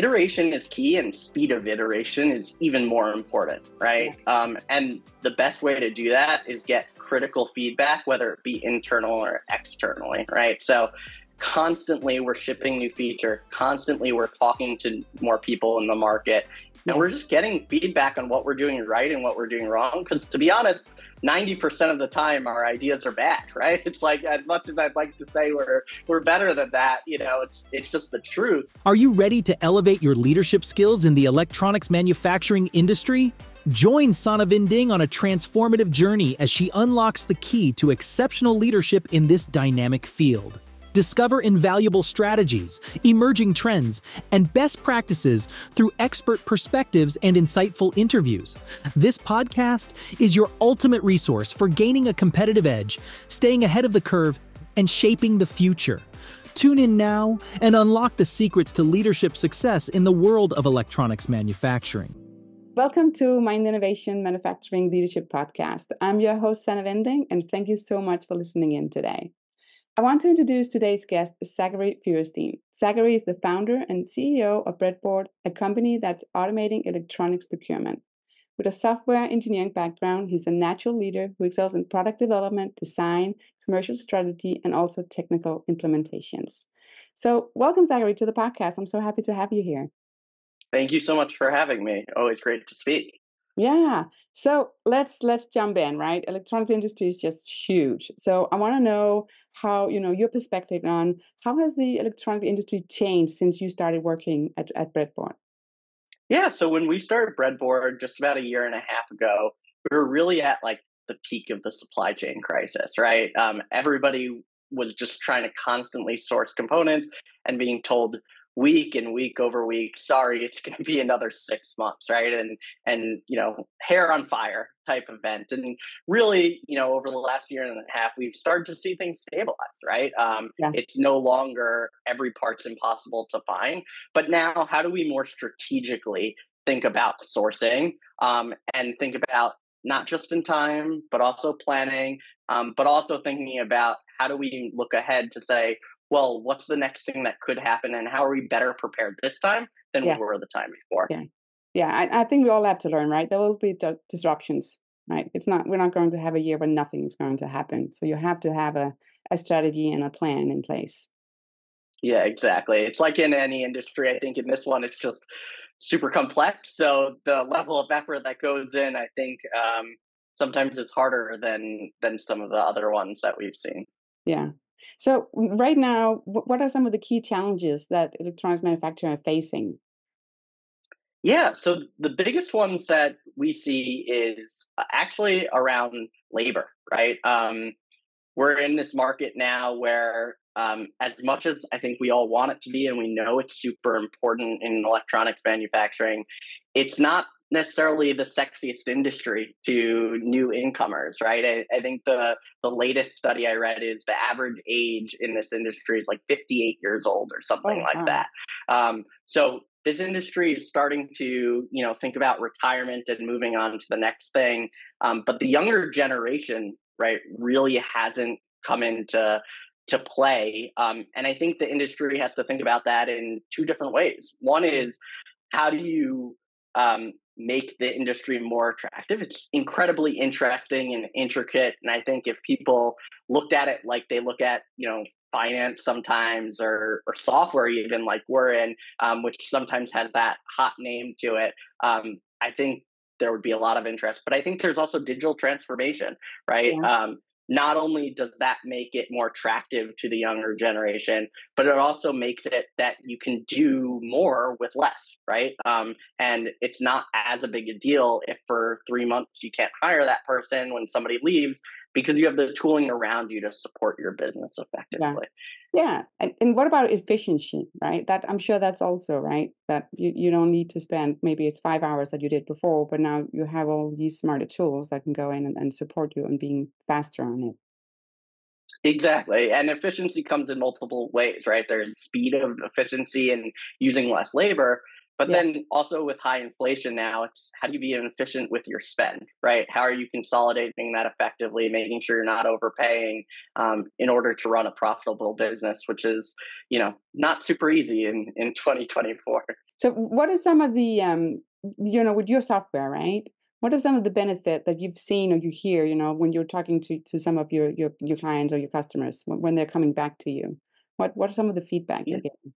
iteration is key and speed of iteration is even more important, right? Um, and the best way to do that is get critical feedback, whether it be internal or externally, right? So constantly we're shipping new feature, constantly we're talking to more people in the market, and we're just getting feedback on what we're doing right and what we're doing wrong. Because to be honest, 90% of the time our ideas are bad, right? It's like as much as I'd like to say we're we're better than that, you know, it's it's just the truth. Are you ready to elevate your leadership skills in the electronics manufacturing industry? Join Sannah Vinding on a transformative journey as she unlocks the key to exceptional leadership in this dynamic field. Discover invaluable strategies, emerging trends, and best practices through expert perspectives and insightful interviews. This podcast is your ultimate resource for gaining a competitive edge, staying ahead of the curve, and shaping the future. Tune in now and unlock the secrets to leadership success in the world of electronics manufacturing. Welcome to Mind Innovation Manufacturing Leadership Podcast. I'm your host, Sannah Vinding, and thank you so much for listening in today. I want to introduce today's guest, Zachary Feuerstein. Zachary is the founder and CEO of Breadboard, a company that's automating electronics procurement. With a software engineering background, he's a natural leader who excels in product development, design, commercial strategy, and also technical implementations. So, welcome, Zachary, to the podcast. I'm so happy to have you here. Thank you so much for having me. Always great to speak. Yeah. So let's let's jump in, right? Electronics industry is just huge. So I want to know how, you know, your perspective on how has the electronic industry changed since you started working at, at Breadboard? Yeah, so when we started Breadboard just about a year and a half ago, we were really at like the peak of the supply chain crisis, right? Um, everybody was just trying to constantly source components and being told week and week over week sorry it's going to be another six months right? And and you know hair on fire type event. And really you know over the last year and a half we've started to see things stabilize right? Um, yeah. it's no longer every part's impossible to find but now how do we more strategically think about sourcing um, and think about not just in time but also planning um, but also thinking about how do we look ahead to say well, what's the next thing that could happen and how are we better prepared this time than yeah. we were the time before? Yeah. Yeah, I, I, think we all have to learn, right? There will be d- disruptions, right? It's not, we're not going to have a year where nothing is going to happen. So you have to have a, a strategy and a plan in place. Yeah, exactly. It's like in any industry. I think in this one, it's just super complex. So the level of effort that goes in, I think um, sometimes it's harder than than some of the other ones that we've seen. Yeah, so right now, what are some of the key challenges that electronics manufacturers are facing? Yeah, so the biggest ones that we see is uh, actually around labor, right? Um, we're in this market now where, um, as much as I think we all want it to be, and we know it's super important in electronics manufacturing, it's not necessarily the sexiest industry to new incomers, right? I, I, think the the latest study I read is the average age in this industry is like 58 years old or something oh, like that. Um, so this industry is starting to you know think about retirement and moving on to the next thing, um, but the younger generation, right, really hasn't come into to play. Um, and I think the industry has to think about that in two different ways. One is how do you um, make the industry more attractive. It's incredibly interesting and intricate. And I think if people looked at it like they look at, you know, finance sometimes or, or software even like we're in, um, which sometimes has that hot name to it, um, I think there would be a lot of interest. But I think there's also digital transformation, right? Yeah. Um, not only does that make it more attractive to the younger generation, but it also makes it that you can do more with less, right? Um, and it's not as a big a deal if for three months you can't hire that person when somebody leaves because you have the tooling around you to support your business effectively. Yeah. yeah. And, and what about efficiency, right? That I'm sure that's also right. That you, you don't need to spend maybe it's five hours that you did before, but now you have all these smarter tools that can go in and, and support you and being faster on it. Exactly. And efficiency comes in multiple ways, right? There's speed of efficiency and using less labor, but yeah. then also with high inflation now, it's how do you be efficient with your spend, right? How are you consolidating that effectively, making sure you're not overpaying um, in order to run a profitable business, which is, you know, not super easy in, in 2024. So, what are some of the, um, you know, with your software, right? What are some of the benefit that you've seen or you hear, you know, when you're talking to to some of your your your clients or your customers when, they're coming back to you? What what are some of the feedback Yeah. you're getting?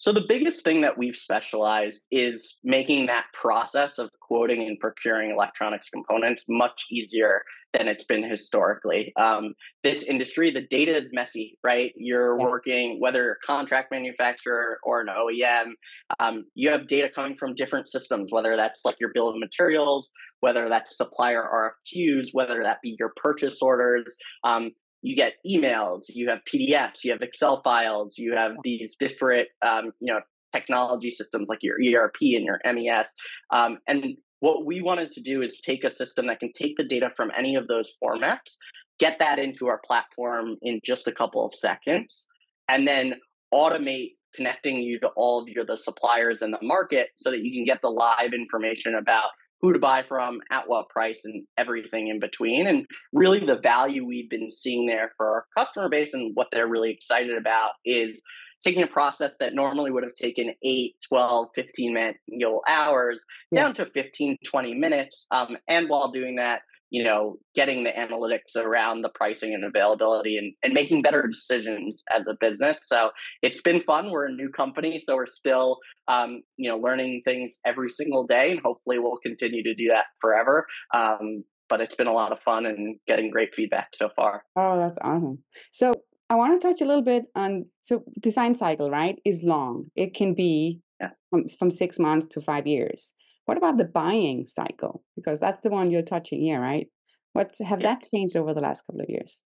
So the biggest thing that we've specialized is making that process of quoting and procuring electronics components much easier than it's been historically. Um, this industry, the data is messy, right? You're working whether you're a contract manufacturer or an OEM. Um, you have data coming from different systems, whether that's like your bill of materials, whether that's supplier RFQs, whether that be your purchase orders. Um, you get emails, you have PDFs, you have Excel files, you have these disparate, um, you know, technology systems like your ERP and your MES. Um, and what we wanted to do is take a system that can take the data from any of those formats, get that into our platform in just a couple of seconds, and then automate connecting you to all of your the suppliers in the market so that you can get the live information about who to buy from, at what price, and everything in between. And really, the value we've been seeing there for our customer base and what they're really excited about is taking a process that normally would have taken 8 12 15 manual hours Yeah. down to 15 20 minutes um, and while doing that you know getting the analytics around the pricing and availability and, and making better decisions as a business so it's been fun we're a new company so we're still um, you know learning things every single day and hopefully we'll continue to do that forever um, but it's been a lot of fun and getting great feedback so far Oh, that's awesome. So I want to touch a little bit on so design cycle, right, is long. It can be yeah from, from six months to five years. What about the buying cycle? Because that's the one you're touching here, right? What have yeah that changed over the last couple of years?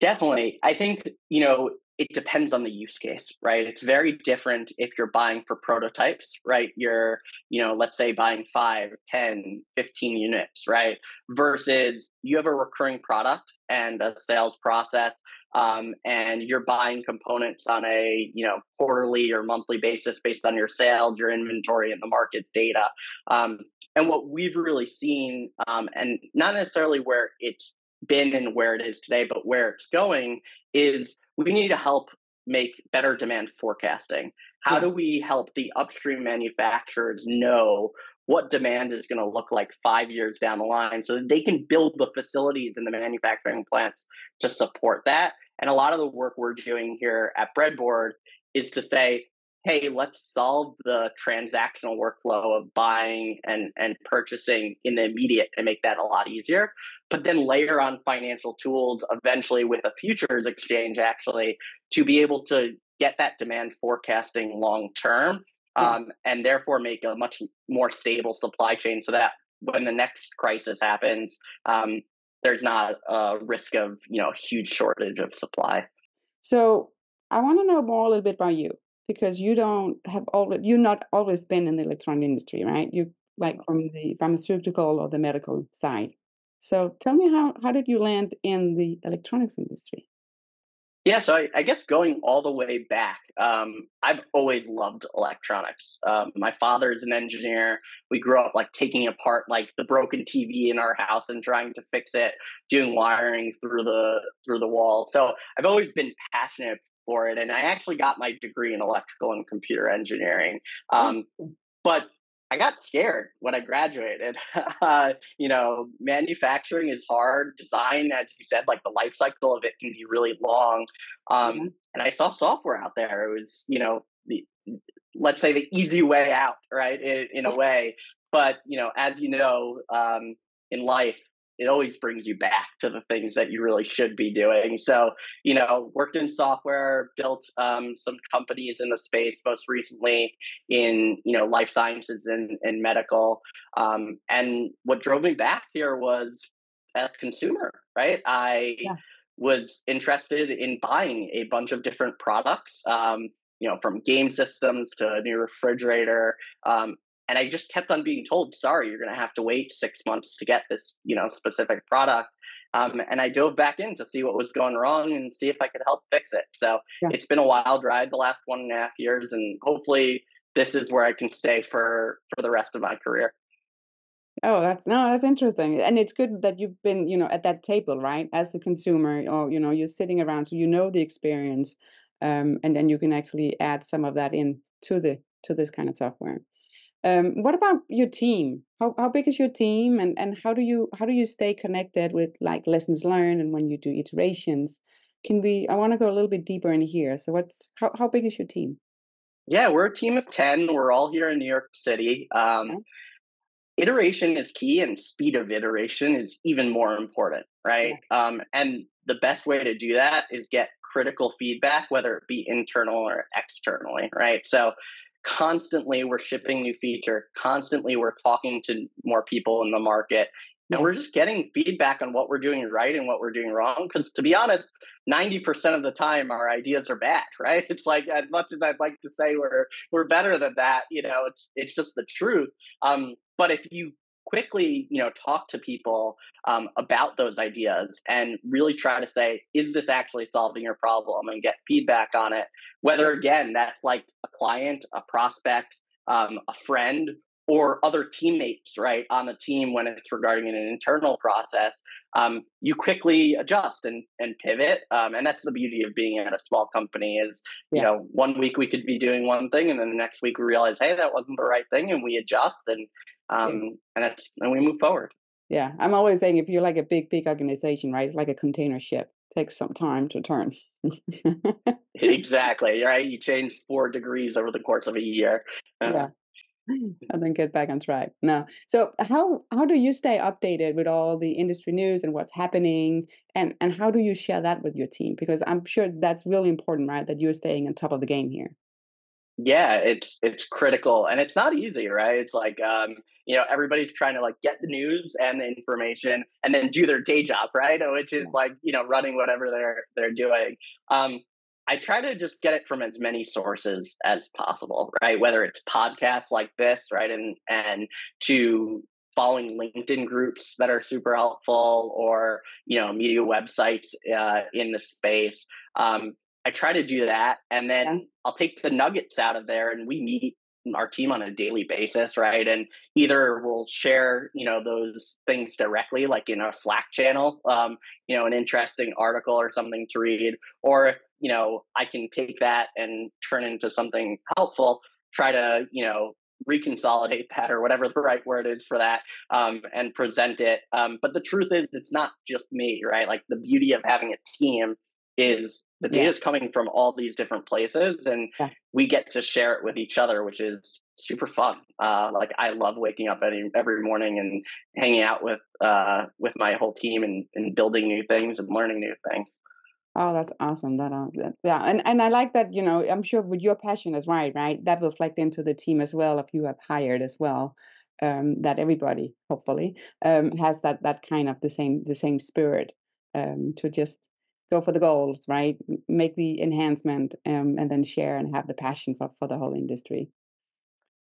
Definitely. I think, you know, it depends on the use case, right? It's very different if you're buying for prototypes, right? You're, you know, let's say buying 5, 10, 15 units, right? Versus you have a recurring product and a sales process um, and you're buying components on a, you know, quarterly or monthly basis based on your sales, your inventory and the market data. Um, and what we've really seen, um, and not necessarily where it's been and where it is today, but where it's going is we need to help make better demand forecasting. How do we help the upstream manufacturers know what demand is going to look like five years down the line so that they can build the facilities and the manufacturing plants to support that? And a lot of the work we're doing here at Breadboard is to say, hey, let's solve the transactional workflow of buying and, and purchasing in the immediate and make that a lot easier. But then layer on financial tools eventually with a futures exchange actually to be able to get that demand forecasting long term um, and therefore make a much more stable supply chain so that when the next crisis happens, um, there's not a risk of you know huge shortage of supply. So I want to know more a little bit about you because you don't have always you're not always been in the electronic industry, right? You like from the pharmaceutical or the medical side. So tell me how how did you land in the electronics industry? Yeah, so I, I guess going all the way back, um, I've always loved electronics. Um, my father is an engineer. We grew up like taking apart like the broken TV in our house and trying to fix it, doing wiring through the through the wall. So I've always been passionate for it, and I actually got my degree in electrical and computer engineering. Oh, Um, but I got scared when I graduated. uh, you know, manufacturing is hard. Design, as you said, like the life cycle of it can be really long. Um, and I saw software out there. It was, you know, the let's say the easy way out, right? In, in a way. But you know, as you know, um, in life, it always brings you back to the things that you really should be doing. So, you know, worked in software, built um, some companies in the space, most recently in you know life sciences and, and medical. Um, and what drove me back here was as a consumer, right? I Yeah. was interested in buying a bunch of different products, um, you know, from game systems to a new refrigerator. Um, and I just kept on being told, sorry, you're going to have to wait six months to get this, you know, specific product. Um, and I dove back in to see what was going wrong and see if I could help fix it. So Yeah. it's been a wild ride the last one and a half years, and hopefully this is where I can stay for for the rest of my career. Oh, that's no, that's interesting. And it's good that you've been, you know, at that table, right? As the consumer, or you know, you're sitting around, so you know the experience, um, and then you can actually add some of that in to the to this kind of software. Um, what about your team? How how big is your team, and and how do you how do you stay connected with like lessons learned and when you do iterations? Can we? I want to go a little bit deeper in here. So what's how how big is your team? Yeah, we're a team of ten. We're all here in New York City. Um, okay. Iteration is key, and speed of iteration is even more important, right? Yeah. Um, and the best way to do that is get critical feedback, whether it be internal or externally, right? So constantly we're shipping new feature constantly we're talking to more people in the market and we're just getting feedback on what we're doing right and what we're doing wrong because to be honest 90% of the time our ideas are bad right? It's like as much as i'd like to say we're we're better than that you know it's it's just the truth. Um, but if you quickly you know talk to people um, about those ideas and really try to say is this actually solving your problem and get feedback on it whether again that's like a client a prospect um, a friend or other teammates right on the team when it's regarding an internal process um, you quickly adjust and, and pivot um, and that's the beauty of being at a small company is you yeah. know one week we could be doing one thing and then the next week we realize hey that wasn't the right thing and we adjust and um, and that's and we move forward. Yeah, I'm always saying if you're like a big, big organization, right? It's like a container ship. It takes some time to turn. exactly right. You change four degrees over the course of a year. Uh, yeah and then get back on track. No. So how how do you stay updated with all the industry news and what's happening and and how do you share that with your team because I'm sure that's really important, right? That you're staying on top of the game here. Yeah, it's it's critical and it's not easy, right? It's like um, you know, everybody's trying to like get the news and the information and then do their day job, right? Which is like, you know, running whatever they're they're doing. Um, I try to just get it from as many sources as possible, right? Whether it's podcasts like this, right, and and to following LinkedIn groups that are super helpful, or you know, media websites uh, in the space. Um, I try to do that, and then yeah. I'll take the nuggets out of there, and we meet our team on a daily basis, right? And either we'll share, you know, those things directly, like in a Slack channel, um, you know, an interesting article or something to read, or you know, I can take that and turn into something helpful. Try to, you know, reconsolidate that or whatever the right word is for that um, and present it. Um, but the truth is, it's not just me, right? Like the beauty of having a team is the data is coming from all these different places and yeah. we get to share it with each other which is super fun uh, like i love waking up every, every morning and hanging out with uh, with my whole team and, and building new things and learning new things Oh, that's awesome. That, uh, that yeah, and and I like that. You know, I'm sure with your passion as right, right, that will reflect into the team as well. If you have hired as well, um, that everybody hopefully um, has that that kind of the same the same spirit um, to just go for the goals, right? Make the enhancement um, and then share and have the passion for, for the whole industry.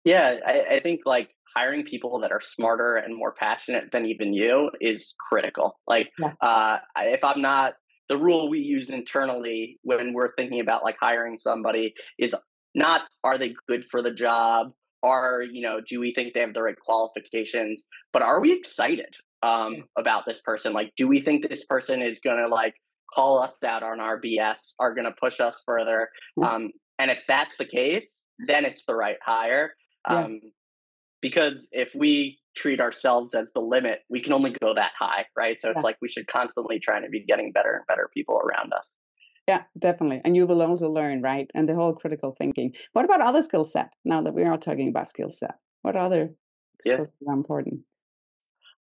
Yeah, I, I think like hiring people that are smarter and more passionate than even you is critical. Like, yeah. uh, if I'm not, the rule we use internally when we're thinking about like hiring somebody is not are they good for the job? Are, you know, do we think they have the right qualifications? But are we excited um, about this person? Like, do we think this person is going to like call us out on our BS, are going to push us further. Um, and if that's the case, then it's the right hire. Um, yeah. Because if we treat ourselves as the limit, we can only go that high, right? So yeah. it's like we should constantly try to be getting better and better people around us. Yeah, definitely. And you will also learn, right? And the whole critical thinking. What about other skill set? Now that we are talking about skill set, what other skills yeah. are important?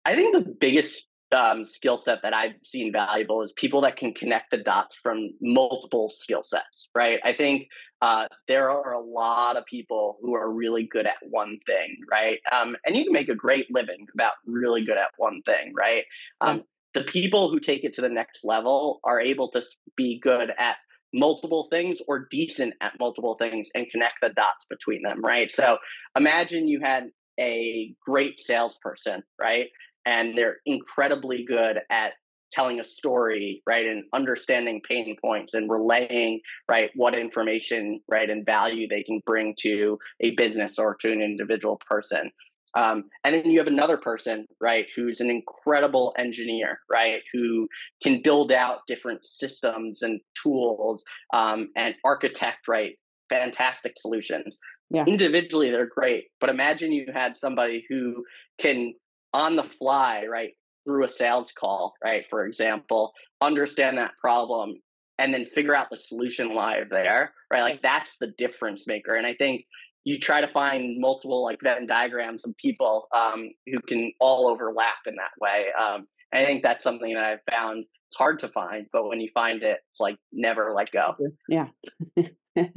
I think the biggest um, skill set that I've seen valuable is people that can connect the dots from multiple skill sets, right? I think uh, there are a lot of people who are really good at one thing, right? Um, and you can make a great living about really good at one thing, right? Um, the people who take it to the next level are able to be good at multiple things or decent at multiple things and connect the dots between them, right? So imagine you had a great salesperson, right? And they're incredibly good at telling a story right and understanding pain points and relaying right what information right and value they can bring to a business or to an individual person um, and then you have another person right who's an incredible engineer right who can build out different systems and tools um, and architect right fantastic solutions Yeah. Individually, they're great, but imagine you had somebody who can, on the fly, right, through a sales call, right, for example, understand that problem and then figure out the solution live there, right? Like that's the difference maker. And I think you try to find multiple like Venn diagrams of people um, who can all overlap in that way. Um, I think that's something that I've found it's hard to find, but when you find it, it's like never let go. Yeah. no,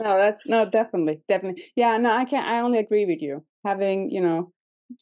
that's no, definitely, definitely. Yeah, no, I can't. I only agree with you. Having, you know,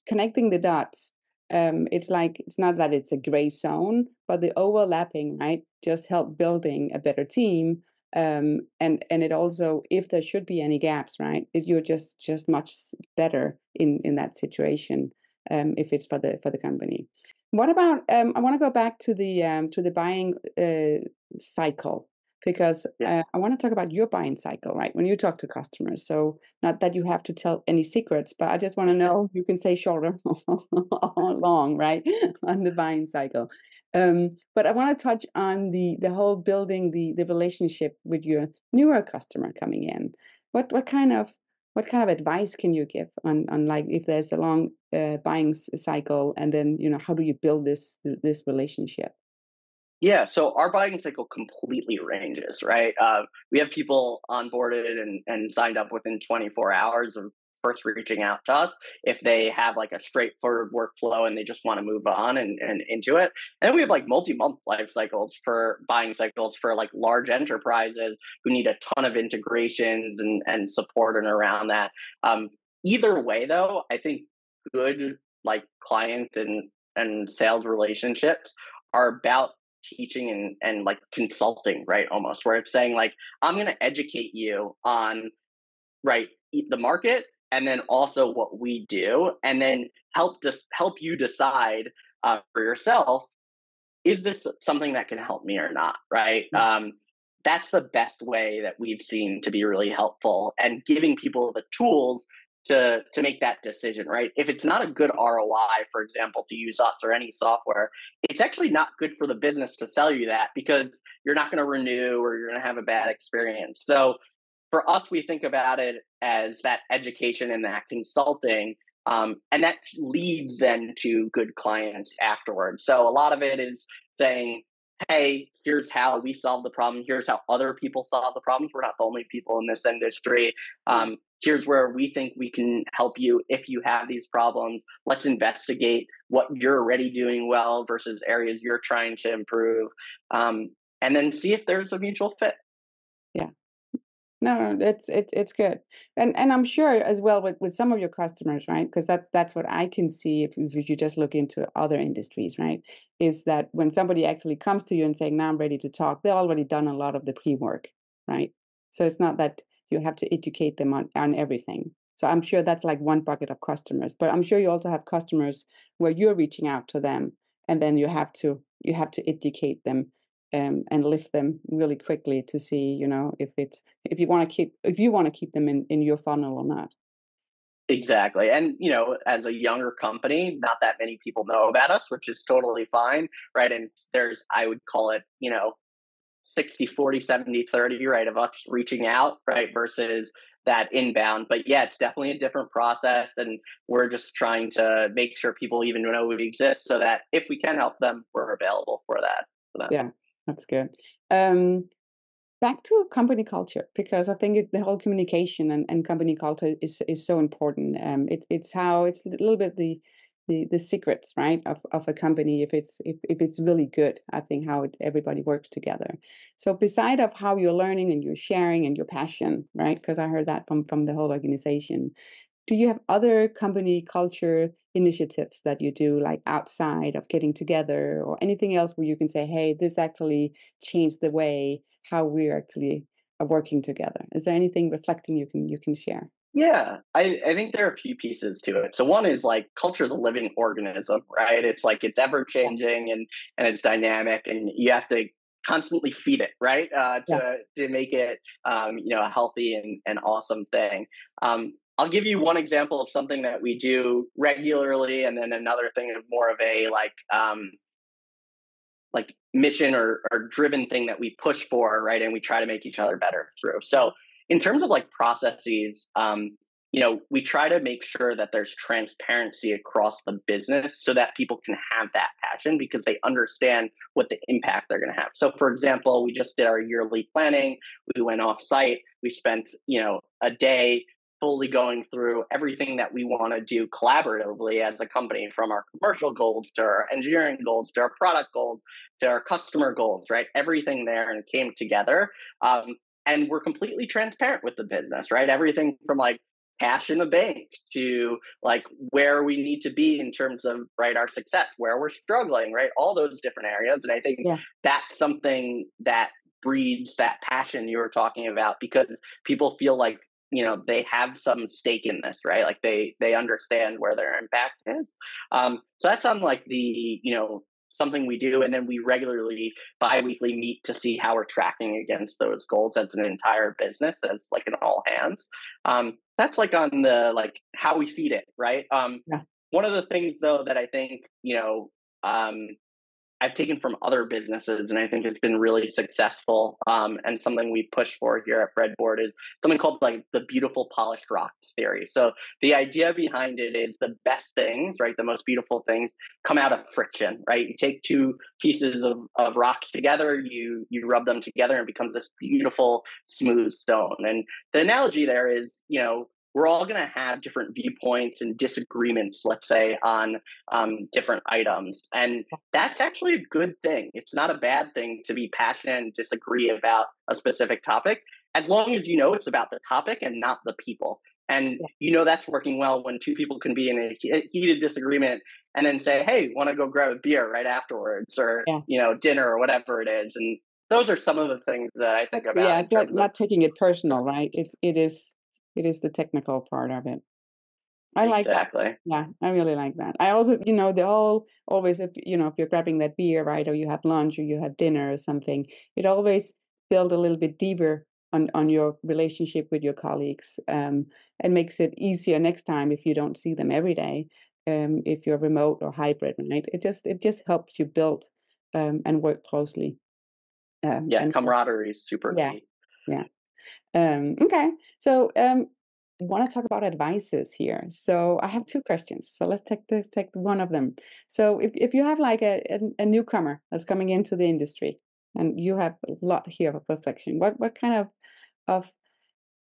connecting the dots. Um, it's like it's not that it's a gray zone, but the overlapping, right, just help building a better team. Um, and and it also, if there should be any gaps, right, you're just just much better in in that situation. Um, if it's for the for the company. What about? Um, I want to go back to the um, to the buying uh, cycle because Yeah. uh, I want to talk about your buying cycle, right? When you talk to customers, so not that you have to tell any secrets, but I just want to know you can say shorter or long, right, on the buying cycle. Um, but I want to touch on the the whole building the the relationship with your newer customer coming in. What what kind of what kind of advice can you give on on like if there's a long uh, buying cycle and then you know how do you build this this relationship? Yeah, so our buying cycle completely ranges, right? Uh, we have people onboarded and, and signed up within 24 hours of first reaching out to us if they have like a straightforward workflow and they just want to move on and, and into it. And we have like multi-month life cycles for buying cycles for like large enterprises who need a ton of integrations and, and support and around that. Um, either way though, I think good like client and and sales relationships are about teaching and, and like consulting, right? Almost where it's saying like, I'm going to educate you on right the market and then also what we do and then help just help you decide uh, for yourself is this something that can help me or not right Mm. um, that's the best way that we've seen to be really helpful and giving people the tools to to make that decision right if it's not a good roi for example to use us or any software it's actually not good for the business to sell you that because you're not going to renew or you're going to have a bad experience so for us we think about it as that education and that consulting um, and that leads then to good clients afterwards so a lot of it is saying hey, here's how we solve the problem. Here's how other people solve the problems. We're not the only people in this industry. Um, here's where we think we can help you if you have these problems. Let's investigate what you're already doing well versus areas you're trying to improve, um, and then see if there's a mutual fit. Yeah. No, no, it's it's it's good, and and I'm sure as well with, with some of your customers, right? Because that's that's what I can see if, if you just look into other industries, right? Is that when somebody actually comes to you and saying, "Now I'm ready to talk," they've already done a lot of the pre-work, right? So it's not that you have to educate them on on everything. So I'm sure that's like one bucket of customers, but I'm sure you also have customers where you're reaching out to them, and then you have to you have to educate them um, and lift them really quickly to see, you know, if it's if you want to keep if you want to keep them in in your funnel or not. Exactly. And, you know, as a younger company, not that many people know about us, which is totally fine. Right. And there's, I would call it, you know, 60, 40, 70, 30, right, of us reaching out, right, versus that inbound. But yeah, it's definitely a different process. And we're just trying to make sure people even know we exist so that if we can help them, we're available for that. For them. Yeah, that's good. Um, back to company culture because I think it, the whole communication and, and company culture is is so important. Um, it's it's how it's a little bit the the the secrets right of, of a company if it's if, if it's really good i think how it, everybody works together. So beside of how you're learning and you're sharing and your passion right because i heard that from from the whole organization do you have other company culture initiatives that you do like outside of getting together or anything else where you can say hey this actually changed the way how we're actually uh, working together is there anything reflecting you can you can share Yeah, I, I think there are a few pieces to it. So one is like culture is a living organism, right? It's like it's ever changing and and it's dynamic, and you have to constantly feed it, right? Uh, yeah to to make it um, you know a healthy and, and awesome thing. Um, I'll give you one example of something that we do regularly, and then another thing of more of a like um, like mission or, or driven thing that we push for, right? And we try to make each other better through. So in terms of like processes, um, you know, we try to make sure that there's transparency across the business so that people can have that passion because they understand what the impact they're going to have. So, for example, we just did our yearly planning. We went off site. We spent, you know, a day fully going through everything that we want to do collaboratively as a company from our commercial goals to our engineering goals to our product goals to our customer goals right everything there and came together um, and we're completely transparent with the business right? Everything from like cash in the bank to like where we need to be in terms of right our success where we're struggling right? All those different areas and i think yeah. that's something that breeds that passion you were talking about because people feel like you know they have some stake in this right? Like they they understand where their impact is. Um so that's on like the you know something we do and then we regularly bi-weekly meet to see how we're tracking against those goals as an entire business as like an all hands um that's like on the like how we feed it right um yeah. one of the things though that i think you know um I've taken from other businesses, and I think it's been really successful. Um, and something we push for here at Breadboard is something called like the beautiful polished rocks theory. So the idea behind it is the best things, right, the most beautiful things, come out of friction, right? You take two pieces of, of rocks together, you you rub them together, and becomes this beautiful smooth stone. And the analogy there is, you know, we're all going to have different viewpoints and disagreements, let's say, on um, different items. And that's actually a good thing. It's not a bad thing to be passionate and disagree about a specific topic, as long as you know it's about the topic and not the people. And you know that's working well when two people can be in a heated disagreement and then say, "Hey, want to go grab a beer right afterwards, or yeah. you know, dinner or whatever it is." And those are some of the things that I think That's, about. Yeah, it's not, not taking it personal, right? It's it is it is the technical part of it. I like exactly. that. Yeah, I really like that. I also, you know, they all always, if you know, if you're grabbing that beer, right, or you have lunch or you have dinner or something, it always builds a little bit deeper on on your relationship with your colleagues, um, and makes it easier next time if you don't see them every day, um, if you're remote or hybrid, right? It just it just helps you build um, and work closely. Um, yeah, and camaraderie is super yeah, key. Yeah. Um, okay, so um, I want to talk about advices here. So I have two questions. So let's take the, take one of them. So if, if you have like a, a, a newcomer that's coming into the industry, and you have a lot here of reflection, what what kind of of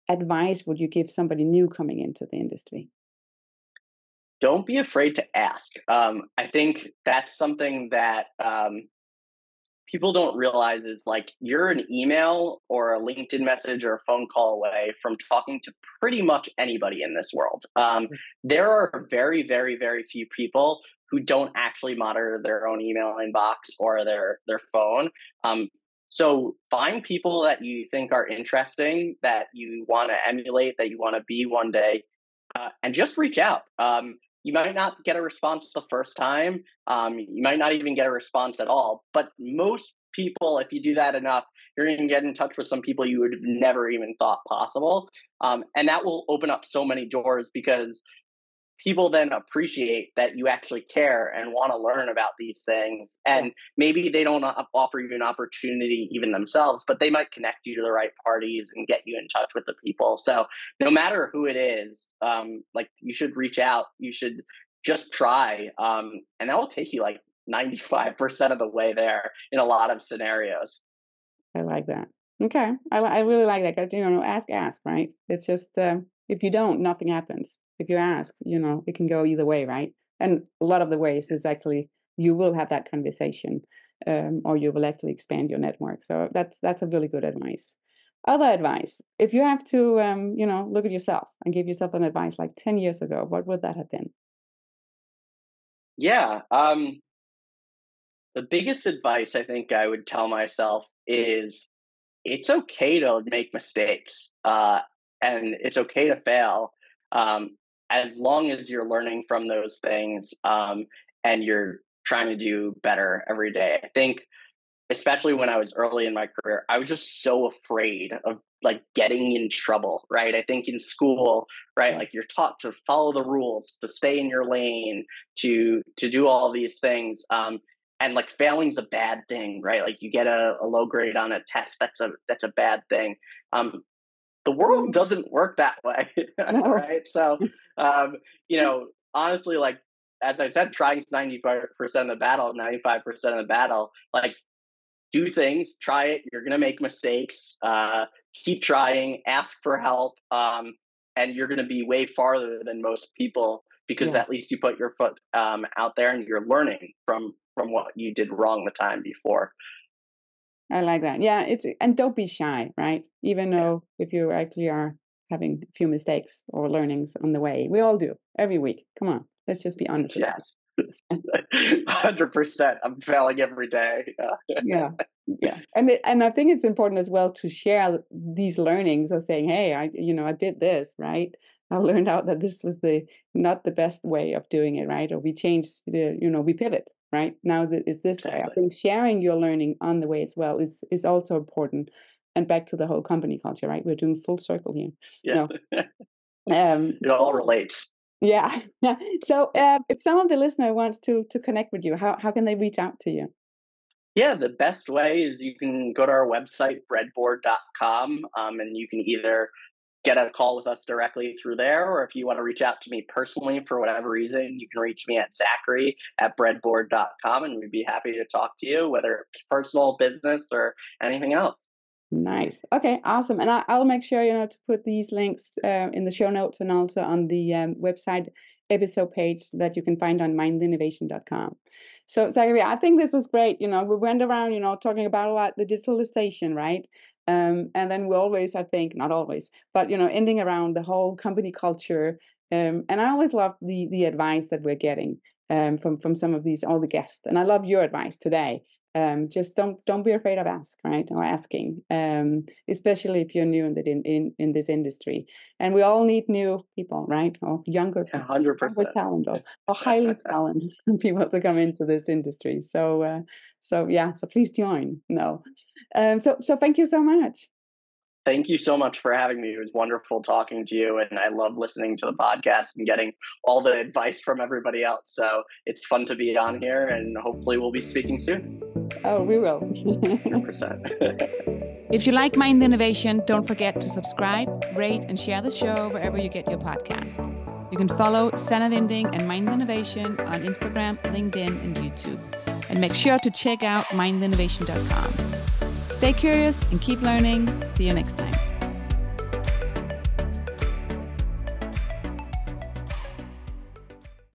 advice would you give somebody new coming into the industry? Don't be afraid to ask. Um, I think that's something that um, people don't realize is like you're an email or a LinkedIn message or a phone call away from talking to pretty much anybody in this world. Um, there are very, very, very few people who don't actually monitor their own email inbox or their their phone. Um, so find people that you think are interesting, that you want to emulate, that you want to be one day, uh, and just reach out. Um, you might not get a response the first time. Um, you might not even get a response at all. But most people, if you do that enough, you're going to get in touch with some people you would have never even thought possible. Um, and that will open up so many doors because people then appreciate that you actually care and want to learn about these things. And maybe they don't offer you an opportunity even themselves, but they might connect you to the right parties and get you in touch with the people. So no matter who it is, um, like you should reach out. You should just try, um, and that will take you like ninety five percent of the way there in a lot of scenarios. I like that. Okay, I, I really like that because you know, ask, ask, right? It's just uh, if you don't, nothing happens. If you ask, you know, it can go either way, right? And a lot of the ways is actually you will have that conversation, um, or you will actually expand your network. So that's that's a really good advice other advice if you have to um, you know look at yourself and give yourself an advice like 10 years ago what would that have been? Yeah um, the biggest advice i think i would tell myself is it's okay to make mistakes uh, and it's okay to fail um, as long as you're learning from those things um, and you're trying to do better every day. I think especially when I was early in my career, I was just so afraid of like getting in trouble, right? I think in school, right, like you're taught to follow the rules, to stay in your lane, to to do all these things. Um, and like failing's a bad thing, right? Like you get a, a low grade on a test, that's a that's a bad thing. Um, the world doesn't work that way, right? So, um, you know, honestly, like as I said, trying ninety five percent of the battle, ninety five percent of the battle. Like, do things, try it. You're gonna make mistakes. Uh, keep trying. Ask for help. Um, and you're going to be way farther than most people because yeah. at least you put your foot um, out there and you're learning from from what you did wrong the time before. I like that. Yeah, it's and don't be shy, right? Even though if you actually are having a few mistakes or learnings on the way, we all do every week. Come on, let's just be honest. Yes, hundred percent. I'm failing every day. yeah, yeah, and it, and I think it's important as well to share these learnings of saying, "Hey, I you know I did this right." I learned out that this was the not the best way of doing it, right? Or we change the, you know, we pivot, right? Now that is this exactly. way. I think sharing your learning on the way as well is is also important. And back to the whole company culture, right? We're doing full circle here. Yeah. um, it all relates. Yeah. so, uh, if some of the listener wants to to connect with you, how how can they reach out to you? Yeah, the best way is you can go to our website, breadboard.com, um, and you can either get a call with us directly through there. Or if you want to reach out to me personally for whatever reason, you can reach me at Zachary at breadboard.com and we'd be happy to talk to you, whether it's personal, business, or anything else. Nice. Okay, awesome. And I, will make sure, you know, to put these links uh, in the show notes and also on the um, website episode page that you can find on mindinnovation.com. So, Zachary, I think this was great. You know, we went around, you know, talking about a lot the digitalization, right? Um, and then we always, I think, not always, but you know, ending around the whole company culture. Um, and I always love the the advice that we're getting um, from from some of these all the guests. And I love your advice today. Um, just don't don't be afraid of ask, right? Or asking, um, especially if you're new in, the, in in this industry. And we all need new people, right? Or younger, hundred percent talent, or, or highly talented people to come into this industry. So uh, so yeah, so please join. No, um, so, so thank you so much. Thank you so much for having me. It was wonderful talking to you, and I love listening to the podcast and getting all the advice from everybody else. So it's fun to be on here, and hopefully, we'll be speaking soon. Oh, we will. 100%. if you like Mind Innovation, don't forget to subscribe, rate, and share the show wherever you get your podcast. You can follow Sannah Vinding and Mind Innovation on Instagram, LinkedIn, and YouTube. And make sure to check out mindinnovation.com. Stay curious and keep learning. See you next time.